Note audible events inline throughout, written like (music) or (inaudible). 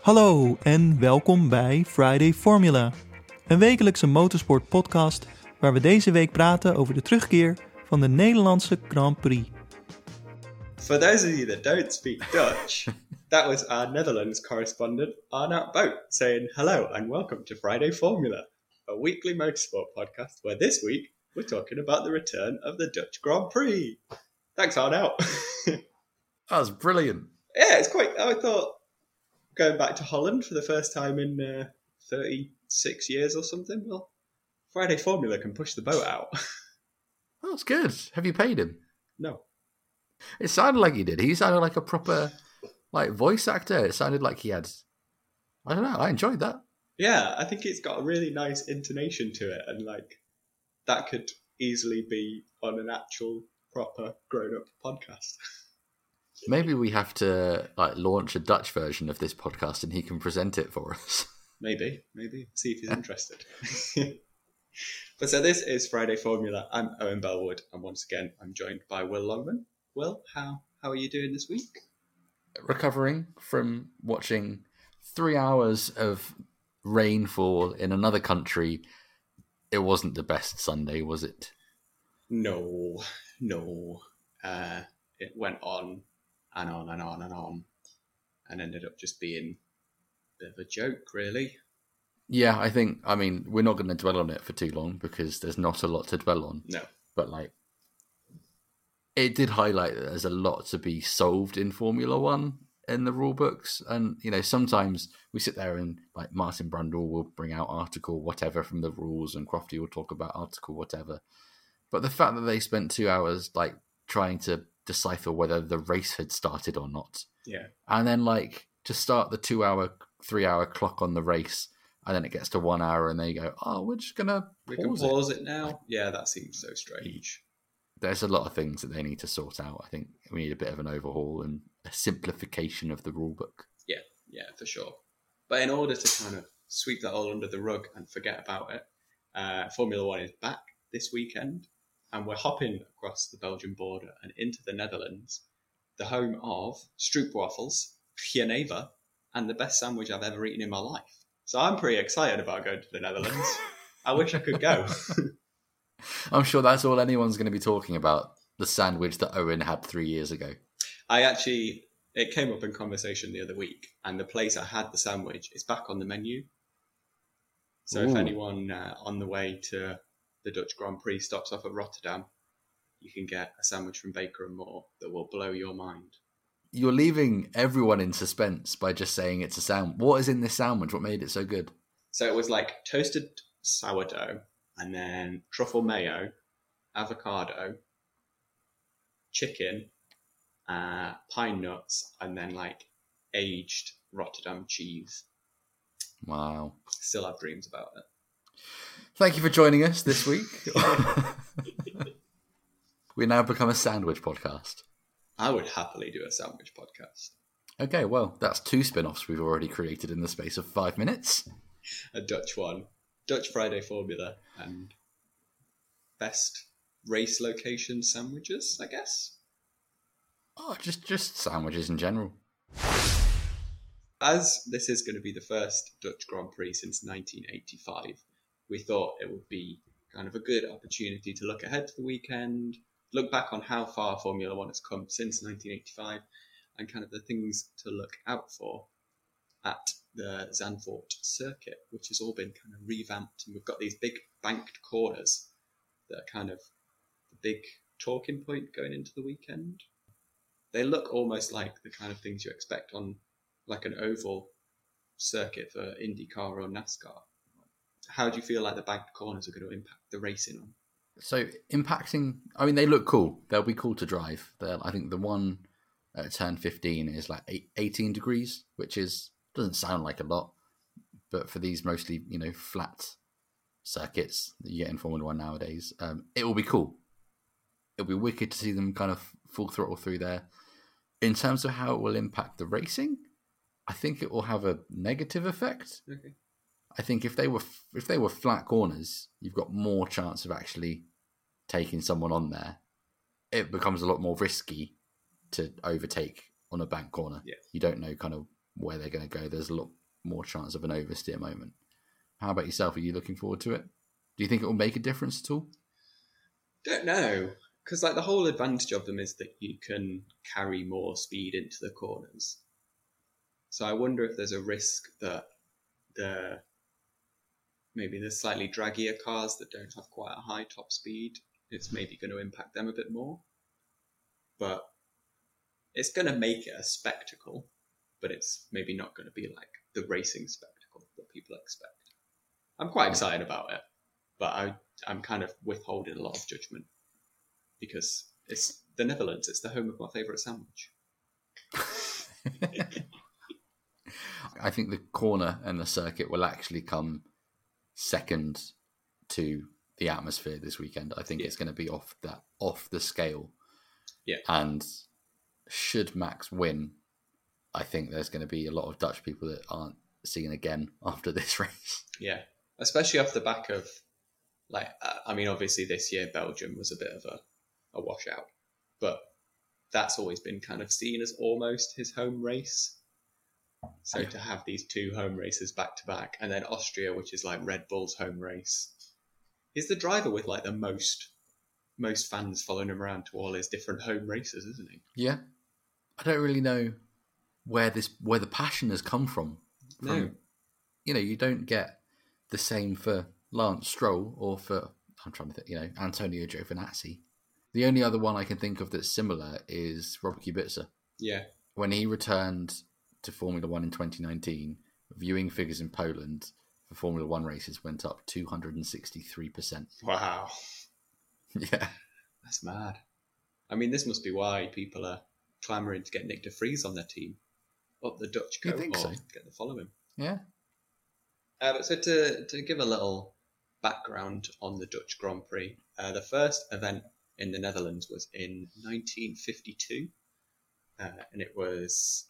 Hallo en welkom bij Friday Formula, een wekelijkse motorsport podcast waar we deze week praten over de terugkeer van de Nederlandse Grand Prix. For those of you that don't speak Dutch, that was our Netherlands correspondent Arnout Boat saying hello and welcome to Friday Formula, a weekly motorsport podcast where this week we're talking about the return of the Dutch Grand Prix. Thanks, Arnout. (laughs) That was brilliant. yeah, it's quite. I thought going back to Holland for the first time in uh, 36 years or something. Well, Friday Formula can push the boat out. (laughs) That was good. Have you paid him? no. It sounded like he did. He sounded like a proper like voice actor. It sounded like he had I don't know, I enjoyed that. Yeah, I think it's got a really nice intonation to it, and like that could easily be on an actual proper grown-up podcast. (laughs) Maybe we have to like launch a Dutch version of this podcast and he can present it for us. maybe, maybe see if he's (laughs) interested. (laughs) but so this is Friday Formula. I'm Owen Bellwood, and once again, I'm joined by Will Longman. Will, how how are you doing this week? Recovering from watching three hours of rainfall in another country. It wasn't the best Sunday, was it? No, no. Uh, it went on and on and on and on, and ended up just being a bit of a joke, really. Yeah, I think I mean we're not going to dwell on it for too long because there's not a lot to dwell on. No. but like it did highlight that there's a lot to be solved in Formula One in the rule books, and you know sometimes we sit there and like Martin Brundle will bring out article whatever from the rules, and Crofty will talk about article whatever. But the fact that they spent two hours like trying to decipher whether the race had started or not, Yeah. and then like to start the two hour, three hour clock on the race, and then it gets to one hour, and they go, "Oh, we're just gonna We pause can it." pause it now. Yeah, that seems so strange. there's a lot of things that they need to sort out. I think we need a bit of an overhaul and a simplification of the rule book. Yeah, yeah, for sure. But in order to kind of sweep that all under the rug and forget about it, uh, Formula One is back this weekend, and we're hopping across the Belgian border and into the Netherlands, the home of Stroopwafels, Geneva, and the best sandwich I've ever eaten in my life. So I'm pretty excited about going to the Netherlands. (laughs) I wish I could go. (laughs) I'm sure that's all anyone's going to be talking about the sandwich that Owen had three years ago. I actually, it came up in conversation the other week, and the place I had the sandwich is back on the menu. So if anyone uh, on the way to the Dutch Grand Prix stops off at Rotterdam, you can get a sandwich from Baker and Moore that will blow your mind. You're leaving everyone in suspense by just saying it's a sandwich. What is in this sandwich? What made it so good? So it was like toasted sourdough, and then truffle mayo, avocado, chicken, uh, pine nuts, and then like aged Rotterdam cheese. Wow. Still have dreams about it. Thank you for joining us this week. (laughs) we now become a sandwich podcast. I would happily do a sandwich podcast. Okay, well, that's two spin offs we've already created in the space of five minutes. A Dutch one, Dutch Friday Formula, and best race location sandwiches, I guess. Oh, just just sandwiches in general. As this is going to be the first Dutch Grand Prix since 1985, we thought it would be kind of a good opportunity to look ahead to the weekend, look back on how far Formula One has come since 1985, and kind of the things to look out for at the Zandvoort circuit, which has all been kind of revamped, and we've got these big banked corners that are kind of the big talking point going into the weekend. They look almost like the kind of things you expect on like an oval circuit for IndyCar or NASCAR. How do you feel like the banked corners are going to impact the racing on? So impacting, I mean, they look cool. They'll be cool to drive. They'll, I think the one at turn 15 is like eight, 18 degrees, which is doesn't sound like a lot, but for these mostly you know flat circuits that you get in Formula One nowadays, um, it will be cool. It'll be wicked to see them kind of full throttle through there. In terms of how it will impact the racing, I think it will have a negative effect. Okay. I think if they were if they were flat corners, you've got more chance of actually taking someone on there. It becomes a lot more risky to overtake on a bank corner. Yeah. You don't know kind of where they're going to go, there's a lot more chance of an oversteer moment. How about yourself? Are you looking forward to it? Do you think it will make a difference at all? Don't know because like the whole advantage of them is that you can carry more speed into the corners. So I wonder if there's a risk that the maybe the slightly draggier cars that don't have quite a high top speed, it's maybe going to impact them a bit more. But it's going to make it a spectacle, but it's maybe not going to be like the racing spectacle that people expect. I'm quite hmm. excited about it, but I, I'm kind of withholding a lot of judgment because it's the Netherlands. It's the home of my favourite sandwich. (laughs) I think the corner and the circuit will actually come second to the atmosphere this weekend. I think Yeah. it's going to be off that off the scale. Yeah. And should Max win, I think there's going to be a lot of Dutch people that aren't seen again (laughs) after this race. Yeah, especially off the back of like uh, I mean, obviously this year Belgium was a bit of a, a washout, but that's always been kind of seen as almost his home race. So to have these two home races back to back, and then Austria, which is like Red Bull's home race, he's the driver with like the most most fans following him around to all his different home races, isn't he? Yeah. I don't really know where this where the passion has come from. from No. You know, you don't get the same for Lance Stroll or for I'm trying to think, you know, Antonio Giovinazzi. The only other one I can think of that's similar is Robert Kubica. Yeah, When he returned to Formula One in 2019, viewing figures in Poland for Formula One races went up 263%. wow, (laughs) Yeah. that's mad. I mean, this must be why people are clamoring to get Nyck de Vries on their team. Up the Dutch think so? get to follow him. Yeah. Uh, but so to, to give a little background on the Dutch Grand Prix, uh, the first event in the Netherlands was in 1952, uh, and it was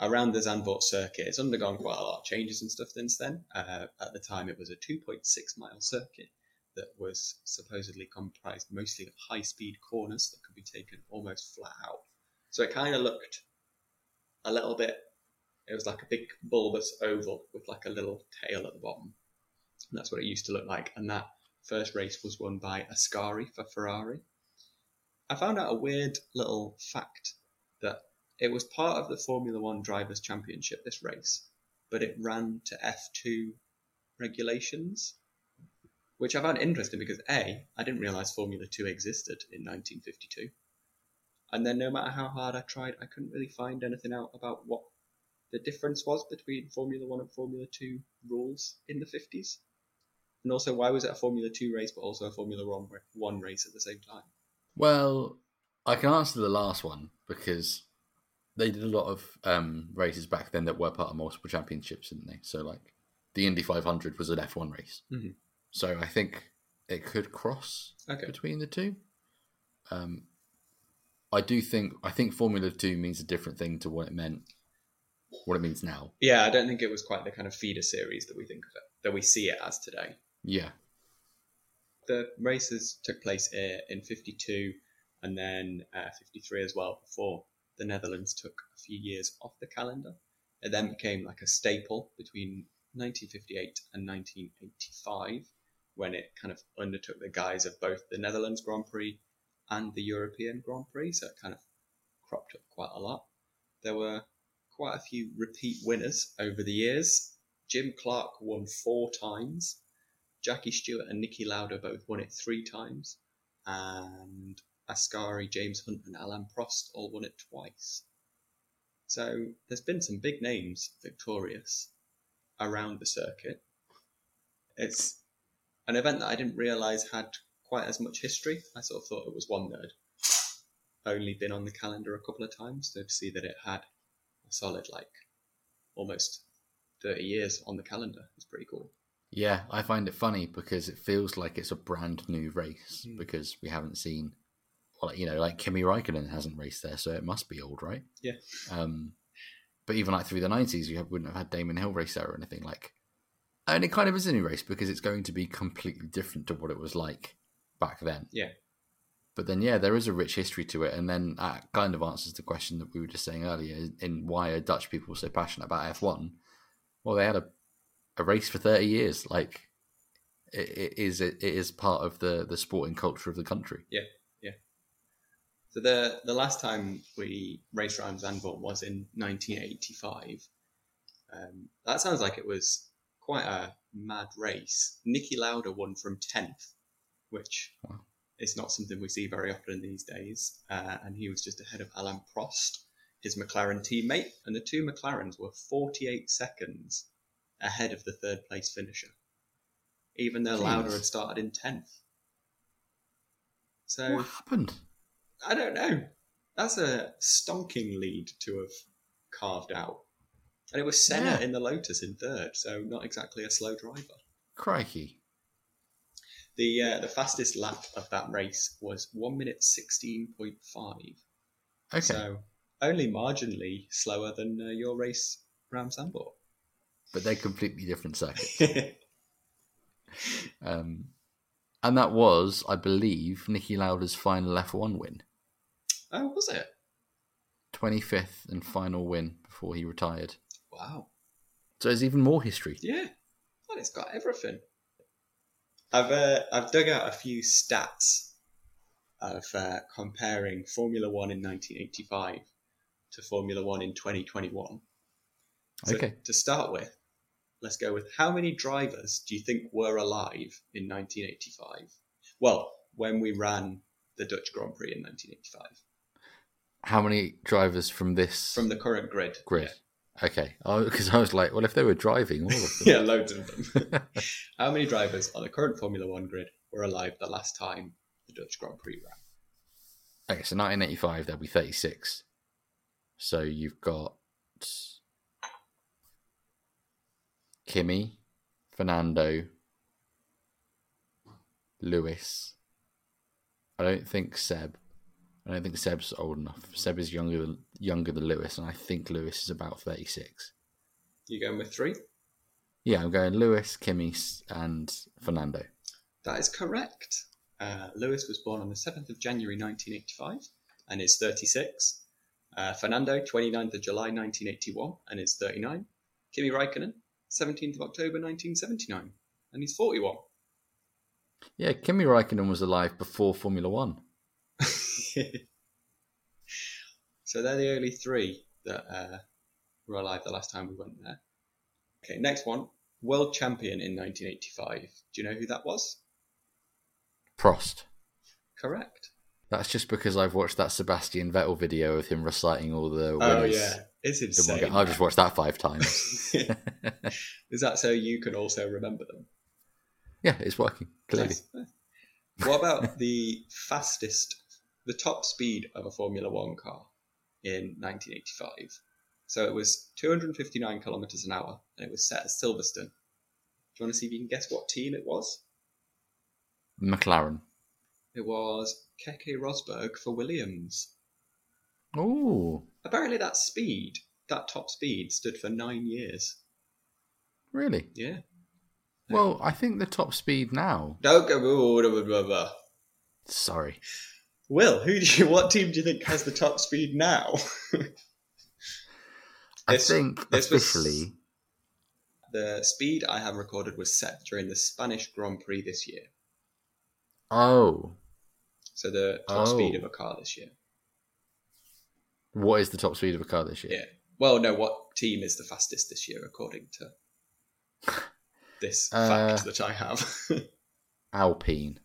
around the Zandvoort circuit. It's undergone quite a lot of changes and stuff since then. Uh, at the time, it was a 2.6 mile circuit that was supposedly comprised mostly of high speed corners that could be taken almost flat out. So it kind of looked a little bit it was like a big bulbous oval with like a little tail at the bottom. And that's what it used to look like. And that first race was won by Ascari for Ferrari. I found out a weird little fact that it was part of the Formula One Drivers' Championship, this race, but it ran to F2 regulations, which I found interesting because A, I didn't realise Formula 2 existed in 1952. And then no matter how hard I tried, I couldn't really find anything out about what the difference was between Formula One and Formula Two rules in the 50s? And also, why was it a Formula Two race but also a Formula One, one race at the same time? Well, I can answer the last one because they did a lot of um, races back then that were part of multiple championships, didn't they? So, like, the Indy 500 was an F1 race. Mhm. So, I think it could cross Okay. between the two. Um, I do think I think Formula Two means a different thing to what it meant, what it means now. Yeah, I don't think it was quite the kind of feeder series that we think of it, that we see it as today. Yeah, The races took place uh, in 52 and then uh, 53 as well before the Netherlands took a few years off the calendar. It then became like a staple between 1958 and 1985 when it kind of undertook the guise of both the Netherlands Grand Prix and the European Grand Prix, so it kind of cropped up quite a lot. There were quite a few repeat winners over the years. Jim Clark won four times. Jackie Stewart and Niki Lauda both won it three times. And Ascari, James Hunt, and Alain Prost all won it twice. So there's been some big names victorious around the circuit. It's an event that I didn't realise had quite as much history. I sort of thought it was one that had only been on the calendar a couple of times. So to see that it had a solid, like, almost 30 years on the calendar is pretty cool. yeah. I find it funny because it feels like it's a brand new race Mm. because we haven't seen, well, you know, like Kimi Raikkonen hasn't raced there, so it must be old, right? Yeah. Um, but even like through the nineties, you have, wouldn't have had Damon Hill race there or anything like. And it kind of is a new race because it's going to be completely different to what it was like back then. Yeah. But then, yeah, there is a rich history to it, and then that kind of answers the question that we were just saying earlier: in why are Dutch people so passionate about F one? Well, they had a a race for thirty years. Like it, it is it is part of the the sporting culture of the country. Yeah. So the the last time we raced around Zandvoort was in 1985. Um, that sounds like it was quite a mad race. Niki Lauda won from 10th, which Wow. is not something we see very often these days. Uh, and he was just ahead of Alain Prost, his McLaren teammate, and the two McLarens were 48 seconds ahead of the third place finisher, even though Lauda had started in 10th. So What happened? I don't know. That's a stonking lead to have carved out. And it was Senna Yeah. in the Lotus in third, so not exactly a slow driver. Crikey! The uh, the fastest lap of that race was one minute sixteen point five. Okay, So only marginally slower than uh, your race Ram Zandvoort. but they're completely different circuits. (laughs) Um, and that was, I believe, Niki Lauda's final F1 win. Oh, was it? 25th and final win before he retired. Wow. So there's even more history. Yeah. Well, it's got everything. I've uh, I've dug out a few stats of uh, comparing Formula One in 1985 to Formula One in 2021. So Okay. To start with, let's go with how many drivers do you think were alive in 1985? Well, when we ran the Dutch Grand Prix in 1985 How many drivers from this from the current grid. grid? Okay, oh, because I was like, well, if they were driving, all of them. (laughs) Yeah, loads of them. (laughs) How many drivers on the current Formula One grid were alive the last time the Dutch Grand Prix ran? Okay, so 1985, there'll be 36. So you've got Kimi, Fernando, Lewis. I don't think Seb. I don't think Seb's old enough. Seb is younger than, younger than Lewis, and I think Lewis is about 36. You going with three? Yeah, I'm going Lewis, Kimi, and Fernando. That is correct. Uh, Lewis was born on the 7th of January 1985 and is 36. Uh, Fernando, 29th of July 1981 and is 39. Kimi Raikkonen, 17th of October 1979 and he's 41. Yeah, Kimi Raikkonen was alive before Formula One. (laughs) so they're the only three that uh, were alive the last time we went there. Okay, next one. World champion in 1985. Do you know who that was? Prost. Correct. That's just because I've watched that Sebastian Vettel video of him reciting all the winners. Oh, yeah. It's insane. I've just watched that five times. (laughs) (laughs) Is that so you can also remember them? yeah, it's working, clearly. Nice. What about the fastest, the top speed of a Formula One car in 1985? So it was 259 kilometers an hour, and it was set at Silverstone. Do you want to see if you can guess what team it was? McLaren. It was Keke Rosberg for Williams. Oh, Apparently, that speed, that top speed, stood for nine years. really? Yeah. Well, I think the top speed now. Don't go. Sorry. Will, who do you? What team do you think has the top speed now? I This- think this was- officially. The speed I have recorded was set during the Spanish Grand Prix this year. Oh, So the top Oh. speed of a car this year. what is the top speed of a car this year? Yeah. Well, no, what team is the fastest this year according to (laughs) this Uh, fact that I have? (laughs) Alpine.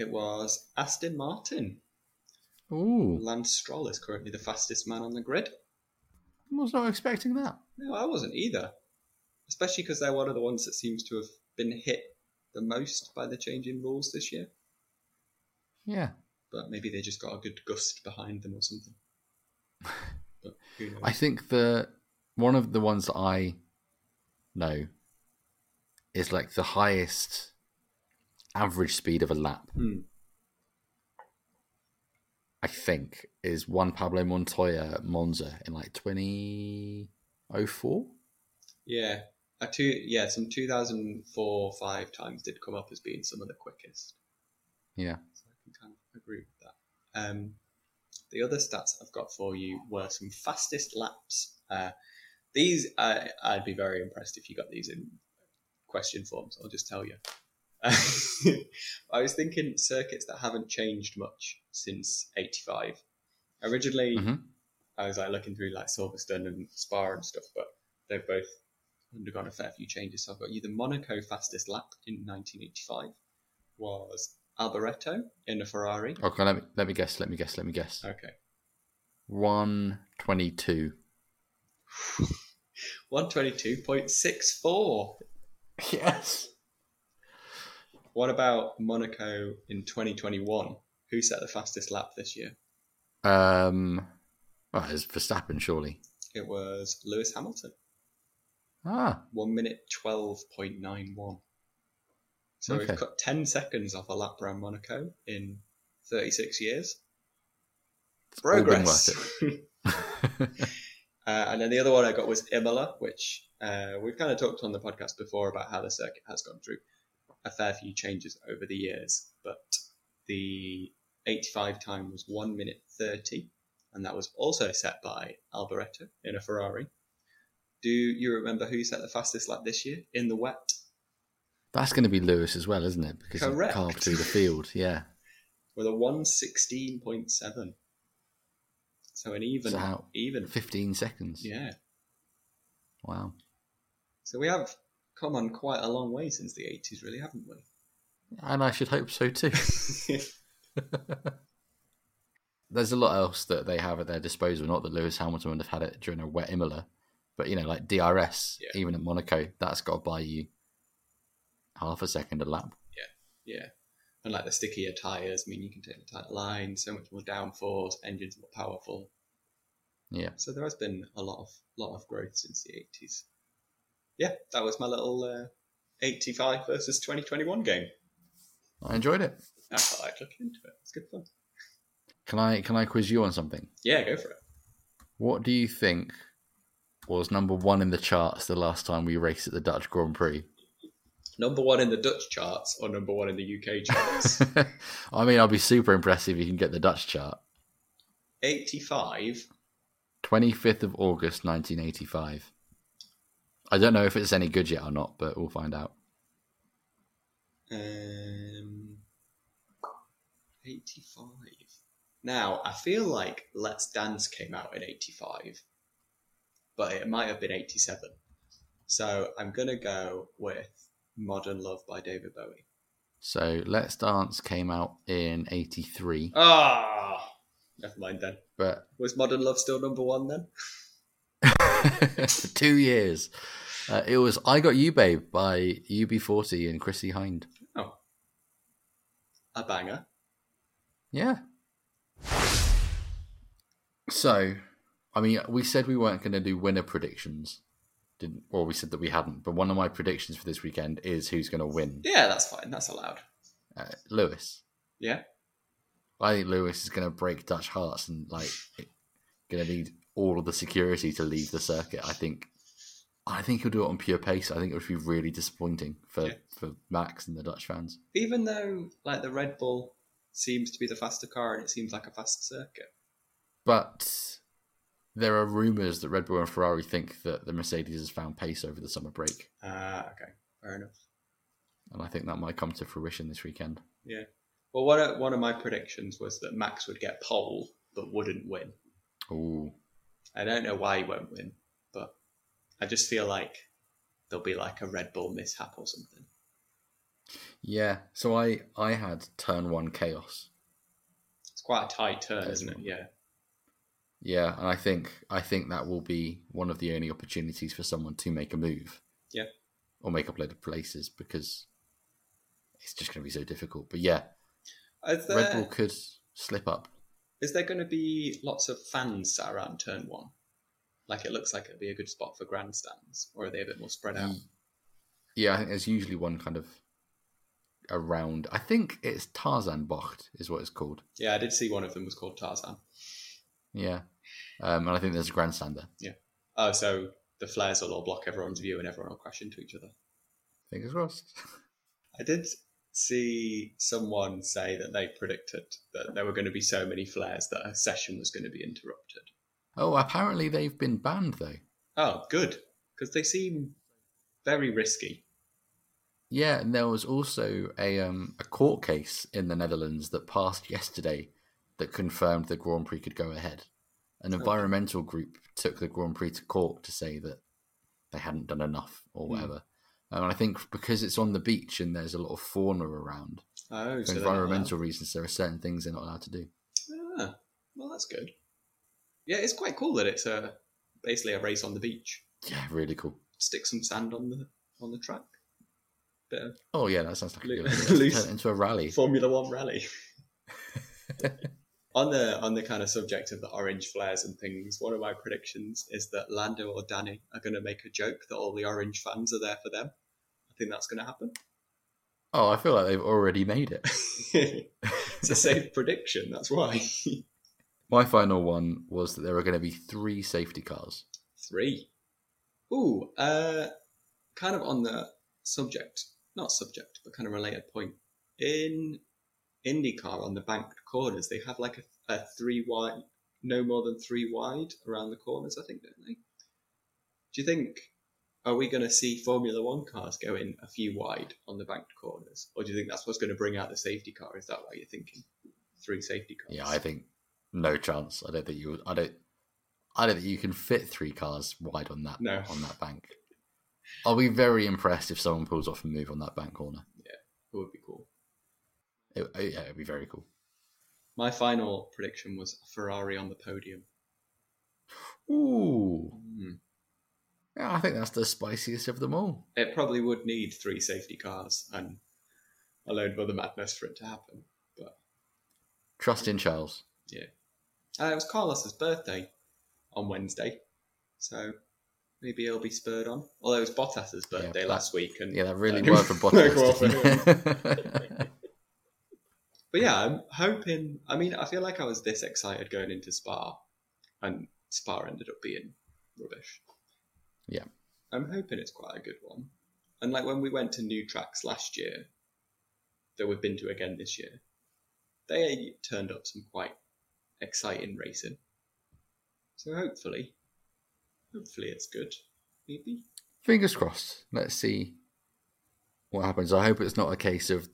It was Aston Martin. Ooh, Lance Stroll is currently the fastest man on the grid. I was not expecting that. No, I wasn't either. Especially because they're one of the ones that seems to have been hit the most by the change in rules this year. Yeah, But maybe they just got a good gust behind them or something. (laughs) But who knows? I think the one of the ones that I know is like the highest average speed of a lap. Hmm. I think is Juan Pablo Montoya Monza in like 2004. Yeah, a two. Yeah, some 2004 five times did come up as being some of the quickest. Yeah. So I can kind of agree with that. Um, the other stats I've got for you were some fastest laps. Uh, these I, I'd be very impressed if you got these in question forms. I'll just tell you. I was thinking circuits that haven't changed much since '85. Originally, Mhm. I was like looking through like Silverstone and Spa and stuff, but they've both undergone a fair few changes. So I've got you the Monaco fastest lap in 1985 was Alboreto in a Ferrari. Okay, let me let me guess. Let me guess. Let me guess. Okay, One twenty-two. (laughs) 122.64. (laughs) Yes. What about Monaco in 2021? Who set the fastest lap this year? Um. Well, it's Verstappen, surely. It was Lewis Hamilton. Ah, One minute 12.91. So Okay. we've cut 10 seconds off a lap around Monaco in 36 years. been Progress. (laughs) Uh, and then the other one I got was Imola, which uh, we've kind of talked on the podcast before about how the circuit has gone through a fair few changes over the years. But the 85 time was 1 minute 30, and that was also set by Alboreto in a Ferrari. Do you remember who set the fastest lap this year in the wet? That's going to be Lewis as well, isn't it? Because Correct. he carved through the field. Yeah. With a 116.7. So an even, So even, Fifteen seconds. yeah. Wow. So we have come on quite a long way since the 80s, really, haven't we? And I should hope so too. (laughs) (laughs) There's a lot else that they have at their disposal. Not that Lewis Hamilton would have had it during a wet Imola, but you know, like DRS, Yeah. even at Monaco, that's got to buy you half a second a lap. Yeah. Yeah. And like the stickier tyres mean you can take the tighter line, so much more downforce, engines more powerful. Yeah. So there has been a lot of lot of growth since the 80s. Yeah, that was my little uh, 85 versus 2021 game. I enjoyed it. I thought I'd look into it. It's good fun. Can I can I quiz you on something? Yeah, go for it. What do you think was number one in the charts the last time we raced at the Dutch Grand Prix? Number one in the Dutch charts or number one in the UK charts? (laughs) I mean, I'll be super impressed if you can get the Dutch chart. 85. 25th of August, 1985. I don't know if it's any good yet or not, but we'll find out. Um, 85. Now, I feel like Let's Dance came out in 85, but it might have been 87. So I'm going to go with Modern Love by David Bowie. So, Let's Dance came out in 83, Ah! Never mind then. but Was Modern Love still number one then? (laughs) for (laughs) two years. Uh, it was I Got You Babe by UB40 and Chrissie Hynde. Oh. A banger. Yeah. So, I mean, we said we weren't going to do winner predictions. Didn't, or we said that we hadn't. But one of my predictions for this weekend is who's going to win. Yeah, that's fine. That's allowed. Uh, Lewis. Yeah. I think Lewis is going to break Dutch hearts and like going to need all of the security to leave the circuit. I think. I think he'll do it on pure pace. I think it would be really disappointing for, Yeah. for Max and the Dutch fans. Even though, like, the Red Bull seems to be the faster car and it seems like a faster circuit. But there are rumours that Red Bull and Ferrari think that the Mercedes has found pace over the summer break, Ah, okay. Fair enough. and I think that might come to fruition this weekend. Yeah. Well, one of, one of my predictions was that Max would get pole but wouldn't win. Ooh, I don't know why he won't win, but I just feel like there'll be like a Red Bull mishap or something. yeah. So I I had turn one chaos. It's quite a tight turn, isn't it? one. Yeah. Yeah, and I think I think that will be one of the only opportunities for someone to make a move. Yeah. Or make up a load of places because it's just going to be so difficult. But yeah, there, Red Bull could slip up. Is there going to be lots of fans sat around turn one? Like it looks like it'd be a good spot for grandstands, or are they a bit more spread out? Yeah, I think there's usually one kind of around. I think it's Tarzan Bocht is what it's called. Yeah, I did see one of them was called Tarzan. Yeah, um, and I think there's a grandstand there. Yeah. Oh, so the flares will all block everyone's view and everyone will crash into each other. Fingers crossed. (laughs) I did see someone say that they predicted that there were going to be so many flares that a session was going to be interrupted. Oh, apparently they've been banned though. Oh, good, because they seem very risky. Yeah, and there was also a um, a court case in the Netherlands that passed yesterday that confirmed the Grand Prix could go ahead. An environmental group took the Grand Prix to court to say that they hadn't done enough or Hmm. Whatever. And I think because it's on the beach and there's a lot of fauna around, Oh, for so they're environmental reasons, there are certain things they're not allowed to do. Ah, well, that's good. Yeah, it's quite cool that it's a basically a race on the beach. Yeah, really cool. Stick some sand on the on the track. Of Oh yeah, that sounds like a good idea. Loose- Turn it into a rally. Formula One rally. (laughs) on the on the kind of subject of the orange flares and things, one of my predictions is that Lando or Danny are going to make a joke that all the orange fans are there for them. Think that's going to happen. Oh, I feel like they've already made it. (laughs) it's a safe prediction. That's why. (laughs) My final one was that there are going to be three safety cars. Three. Ooh, uh, kind of on the subject, not subject, but kind of related point. In IndyCar on the banked corners, they have like a, a three wide, no more than three wide around the corners, I think, don't they? Do you think, are we going to see Formula One cars going a few wide on the banked corners? Or do you think that's what's going to bring out the safety car? Is that why you're thinking? Three safety cars? Yeah, I think no chance. I don't think you. I don't. I don't think you can fit three cars wide on that No. on that bank. I'll be very impressed if someone pulls off a move on that bank corner. Yeah, it would be cool. It, it- yeah, it'd be very cool. My final prediction was Ferrari on the podium. Ooh, Hmm. Yeah, I think that's the spiciest of them all. It probably would need three safety cars and a load of other madness for it to happen. But Trust in Charles. Yeah, uh, it was Carlos's birthday on Wednesday, so maybe he'll be spurred on. Although it was Bottas's Yeah, birthday that- last week, and Yeah, that really uh, worked for (laughs) worked well for him. Bottas. (laughs) But yeah, I'm hoping. I mean, I feel like I was this excited going into Spa, and Spa ended up being rubbish. Yeah. I'm hoping it's quite a good one. And like when we went to new tracks last year, that we've been to again this year, they turned up some quite exciting racing. So hopefully, hopefully it's good. Maybe. Fingers crossed. Let's see what happens. I hope it's not a case of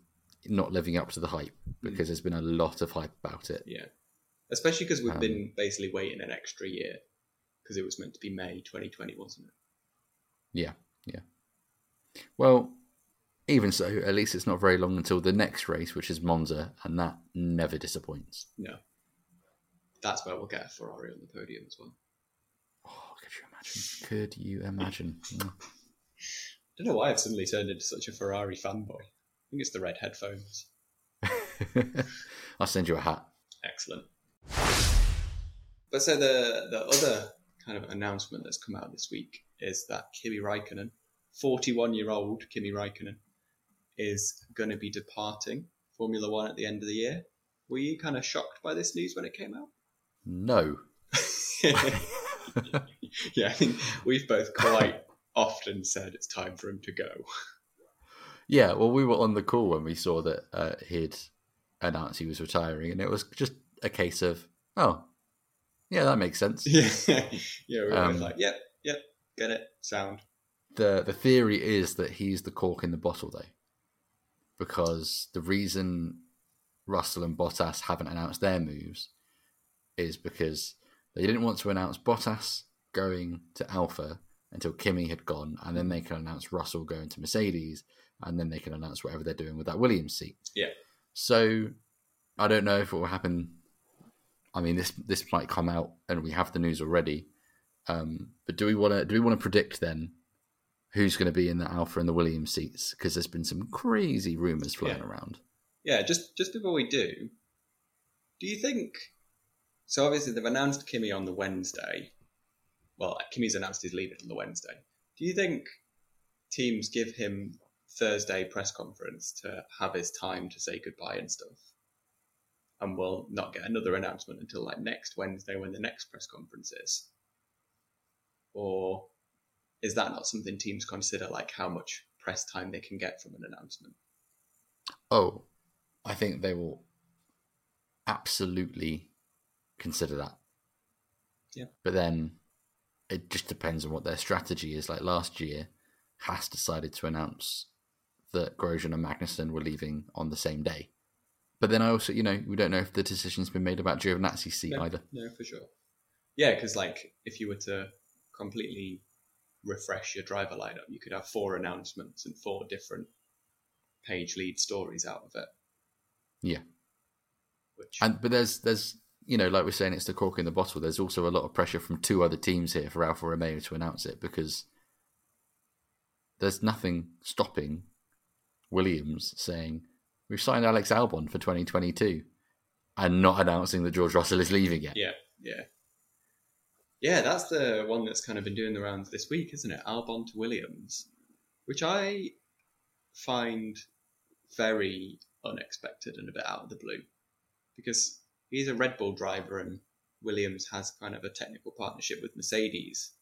not living up to the hype because there's been a lot of hype about it. Yeah. Especially because we've Um, been basically waiting an extra year because it was meant to be May 2020, wasn't it? Yeah, yeah. Well, even so, at least it's not very long until the next race, which is Monza, and that never disappoints. No. That's where we'll get a Ferrari on the podium as well. Oh, could you imagine? Could you imagine? I don't know why I've suddenly turned into such a Ferrari fanboy. I think it's the red headphones. (laughs) I'll send you a hat. Excellent. But so the the other kind of announcement that's come out this week is that Kimi Raikkonen, 41 year old Kimi Raikkonen, is going to be departing Formula One at the end of the year. Were you kind of shocked by this news when it came out? No. (laughs) yeah, I think we've both quite often said it's time for him to go. Yeah, well, we were on the call when we saw that uh, he'd announced he was retiring, and it was just a case of, oh, yeah, that makes sense. Yeah, (laughs) yeah, we were Um, like, yep, yep, get it, sound. the The theory is that he's the cork in the bottle, though, because the reason Russell and Bottas haven't announced their moves is because they didn't want to announce Bottas going to Alfa until Kimi had gone, and then they can announce Russell going to Mercedes, and then they can announce whatever they're doing with that Williams seat. Yeah. So I don't know if it will happen. I mean, this this might come out, and we have the news already. Um, but do we want to do we want to predict then who's going to be in the Alfa and the Williams seats? Because there's been some crazy rumors flying Yeah. around. Yeah, just just before we do, do you think? So obviously they've announced Kimi on the Wednesday. Well, Kimi's announced he's leaving on the Wednesday. Do you think teams give him Thursday press conference to have his time to say goodbye and stuff, and we'll not get another announcement until like next Wednesday when the next press conference is? Or is that not something teams consider, like how much press time they can get from an announcement? Oh, I think they will absolutely consider that. Yeah. But then it just depends on what their strategy is. Like last year, Haas decided to announce that Grosjean and Magnussen were leaving on the same day. But then I also, you know, we don't know if the decision's been made about Giovinazzi's seat no, either. No, for sure. Yeah, because like if you were to completely refresh your driver lineup, you could have four announcements and four different page lead stories out of it. Yeah. Which And but there's there's you know, like we're saying, it's the cork in the bottle. There's also a lot of pressure from two other teams here for Alfa Romeo to announce it because there's nothing stopping Williams saying we've signed Alex Albon for 2022 and not announcing that George Russell is leaving yet. yeah, yeah. Yeah, that's the one that's kind of been doing the rounds this week, isn't it? Albon to Williams, which I find very unexpected and a bit out of the blue because he's a Red Bull driver and Williams has kind of a technical partnership with Mercedes.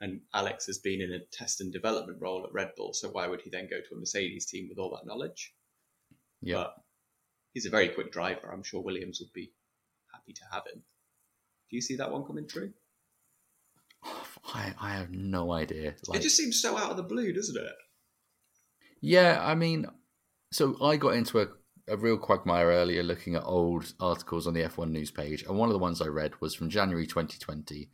And Alex has been in a test and development role at Red Bull, so why would he then go to a Mercedes team with all that knowledge? Yeah. But he's a very quick driver. I'm sure Williams would be happy to have him. Do you see that one coming through? I, I have no idea. Like, it just seems so out of the blue, doesn't it? Yeah, I mean, so I got into a, a real quagmire earlier looking at old articles on the F1 news page, and one of the ones I read was from January 2020.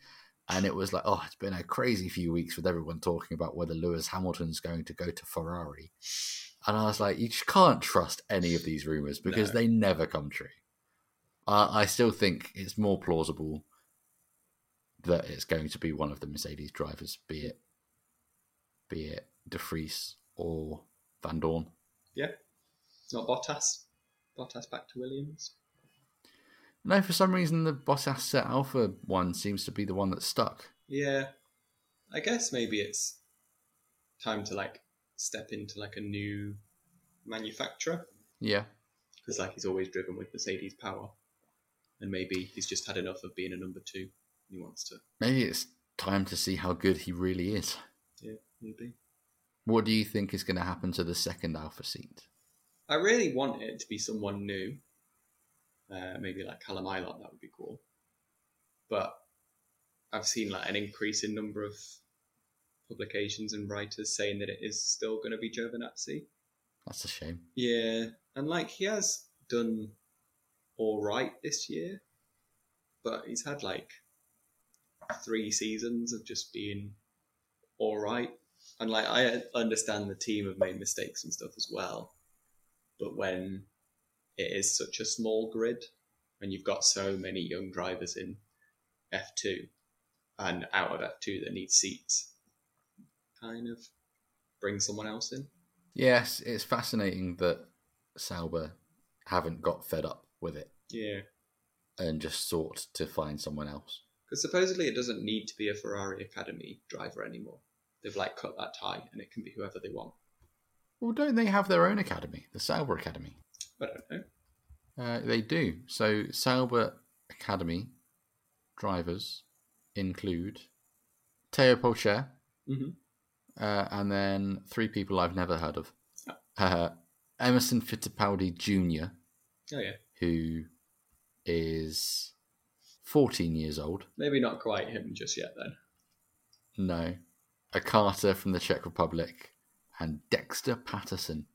And it was like, oh, it's been a crazy few weeks with everyone talking about whether Lewis Hamilton's going to go to Ferrari. And I was like, you just can't trust any of these rumors because No. they never come true. Uh, I still think it's more plausible that it's going to be one of the Mercedes drivers, be it be it De Vries or Vandoorne. Yeah. It's not Bottas. Bottas back to Williams. No, for some reason the Bottas set Alfa one seems to be the one that's stuck. Yeah. I guess maybe it's time to like step into like a new manufacturer Yeah, because like he's always driven with Mercedes power, and maybe he's just had enough of being a number two. He wants to. maybe it's time to see how good he really is. Yeah, maybe. What do you think is going to happen to the second Alfa seat? I really want it to be someone new. Uh, maybe like Callum that would be cool. But I've seen like an increase in number of publications and writers saying that it is still going to be Giovinazzi. That's a shame. Yeah, and like he has done all right this year, but he's had like three seasons of just being all right. And like I understand the team have made mistakes and stuff as well, but when it is such a small grid and you've got so many young drivers in F2 and out of F2 that need seats, kind of bring someone else in. Yes, it's fascinating that Sauber haven't got fed up with it Yeah. and just sought to find someone else. Because supposedly it doesn't need to be a Ferrari Academy driver anymore. They've like cut that tie, and it can be whoever they want. Well, don't they have their own academy, the Sauber Academy? I don't know. Uh, they do. So Sauber Academy drivers include Theo Pourchaire, Mhm. uh, and then three people I've never heard of. Oh. Uh, (laughs) Emerson Fittipaldi Jr., Oh yeah, who is 14 years old. maybe not quite him just yet. Then No. A Carter from the Czech Republic, and Dexter Patterson,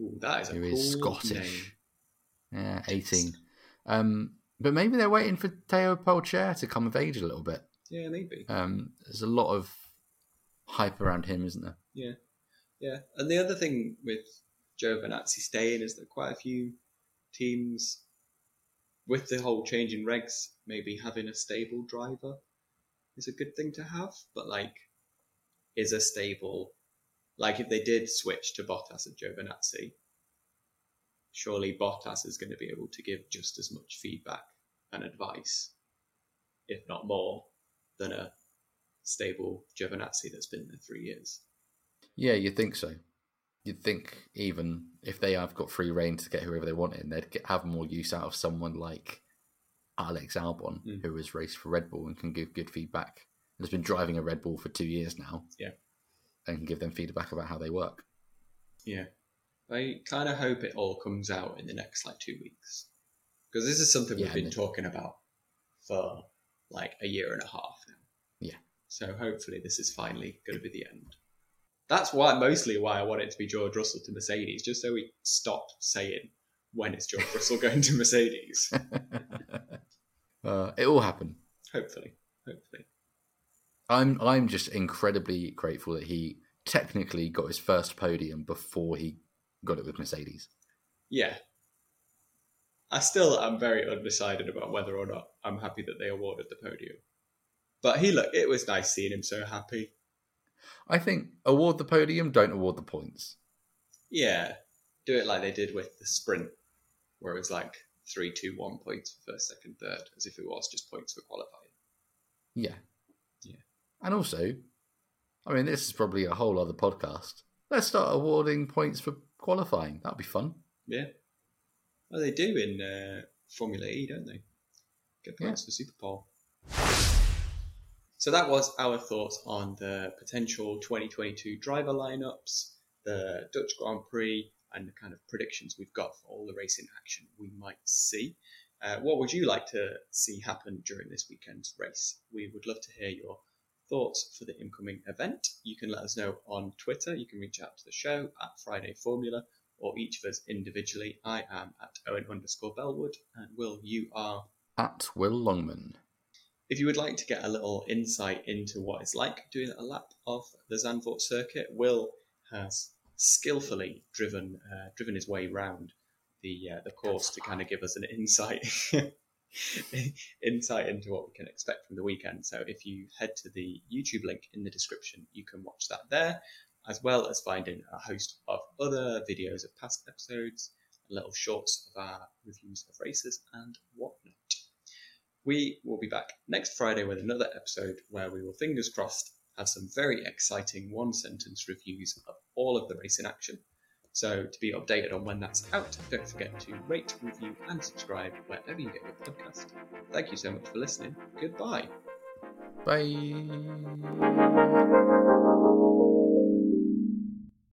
Ooh, that is a who cool is Scottish. name. Yeah, 18. Um, but maybe they're waiting for Theo Pourchaire to come of age a little bit. Yeah, maybe. Um, there's a lot of hype around him, isn't there? Yeah, yeah. And the other thing with Joe Giovinazzi staying is that quite a few teams, with the whole change in regs, maybe having a stable driver is a good thing to have. But like, is a stable, like if they did switch to Bottas and Giovinazzi, surely Bottas is going to be able to give just as much feedback and advice, if not more, than a stable Giovinazzi that's been there three years. Yeah, you'd think so. You'd think even if they have got free reign to get whoever they want in, they'd get, have more use out of someone like Alex Albon, Mm. who has raced for Red Bull and can give good feedback. And has been driving a Red Bull for two years now. Yeah. And can give them feedback about how they work. Yeah. I kind of hope it all comes out in the next like two weeks because this is something Yeah, we've been talking about for like a year and a half now. Yeah. So hopefully this is finally going to be the end. That's why mostly why I want it to be George Russell to Mercedes, just so we stop saying when is George Russell going to Mercedes. (laughs) uh, it will happen. hopefully, hopefully. I'm I'm just incredibly grateful that he technically got his first podium before he got it with Mercedes. Yeah. I still am very undecided about whether or not I'm happy that they awarded the podium. But he look, it was nice seeing him so happy. I think award the podium, don't award the points. Yeah, do it like they did with the sprint, where it was like three, two, one points for first, second, third, as if it was just points for qualifying. Yeah. Yeah. And also, I mean, this is probably a whole other podcast. Let's start awarding points for qualifying. That'd be fun. Yeah. Well, they do in uh, Formula E, don't they? Get points for Super Pole. So that was our thoughts on the potential 2022 driver lineups, the Dutch Grand Prix, and the kind of predictions we've got for all the racing action we might see. Uh, what would you like to see happen during this weekend's race? We would love to hear your thoughts for the incoming event. You can let us know on Twitter. You can reach out to the show at Friday Formula or each of us individually. I am at Owen underscore Bellwood, and Will, you are. At Will Longman. If you would like to get a little insight into what it's like doing a lap of the Zandvoort circuit, Will has skillfully driven uh, driven his way round the uh, the course to kind of give us an insight (laughs) insight into what we can expect from the weekend. So if you head to the YouTube link in the description, you can watch that there, as well as finding a host of other videos of past episodes, little shorts of our reviews of races and whatnot. We will be back next Friday with another episode where we will, fingers crossed, have some very exciting one sentence reviews of all of the race in action. So, to be updated on when that's out, don't forget to rate, review, and subscribe wherever you get your podcast. Thank you so much for listening. Goodbye. Bye.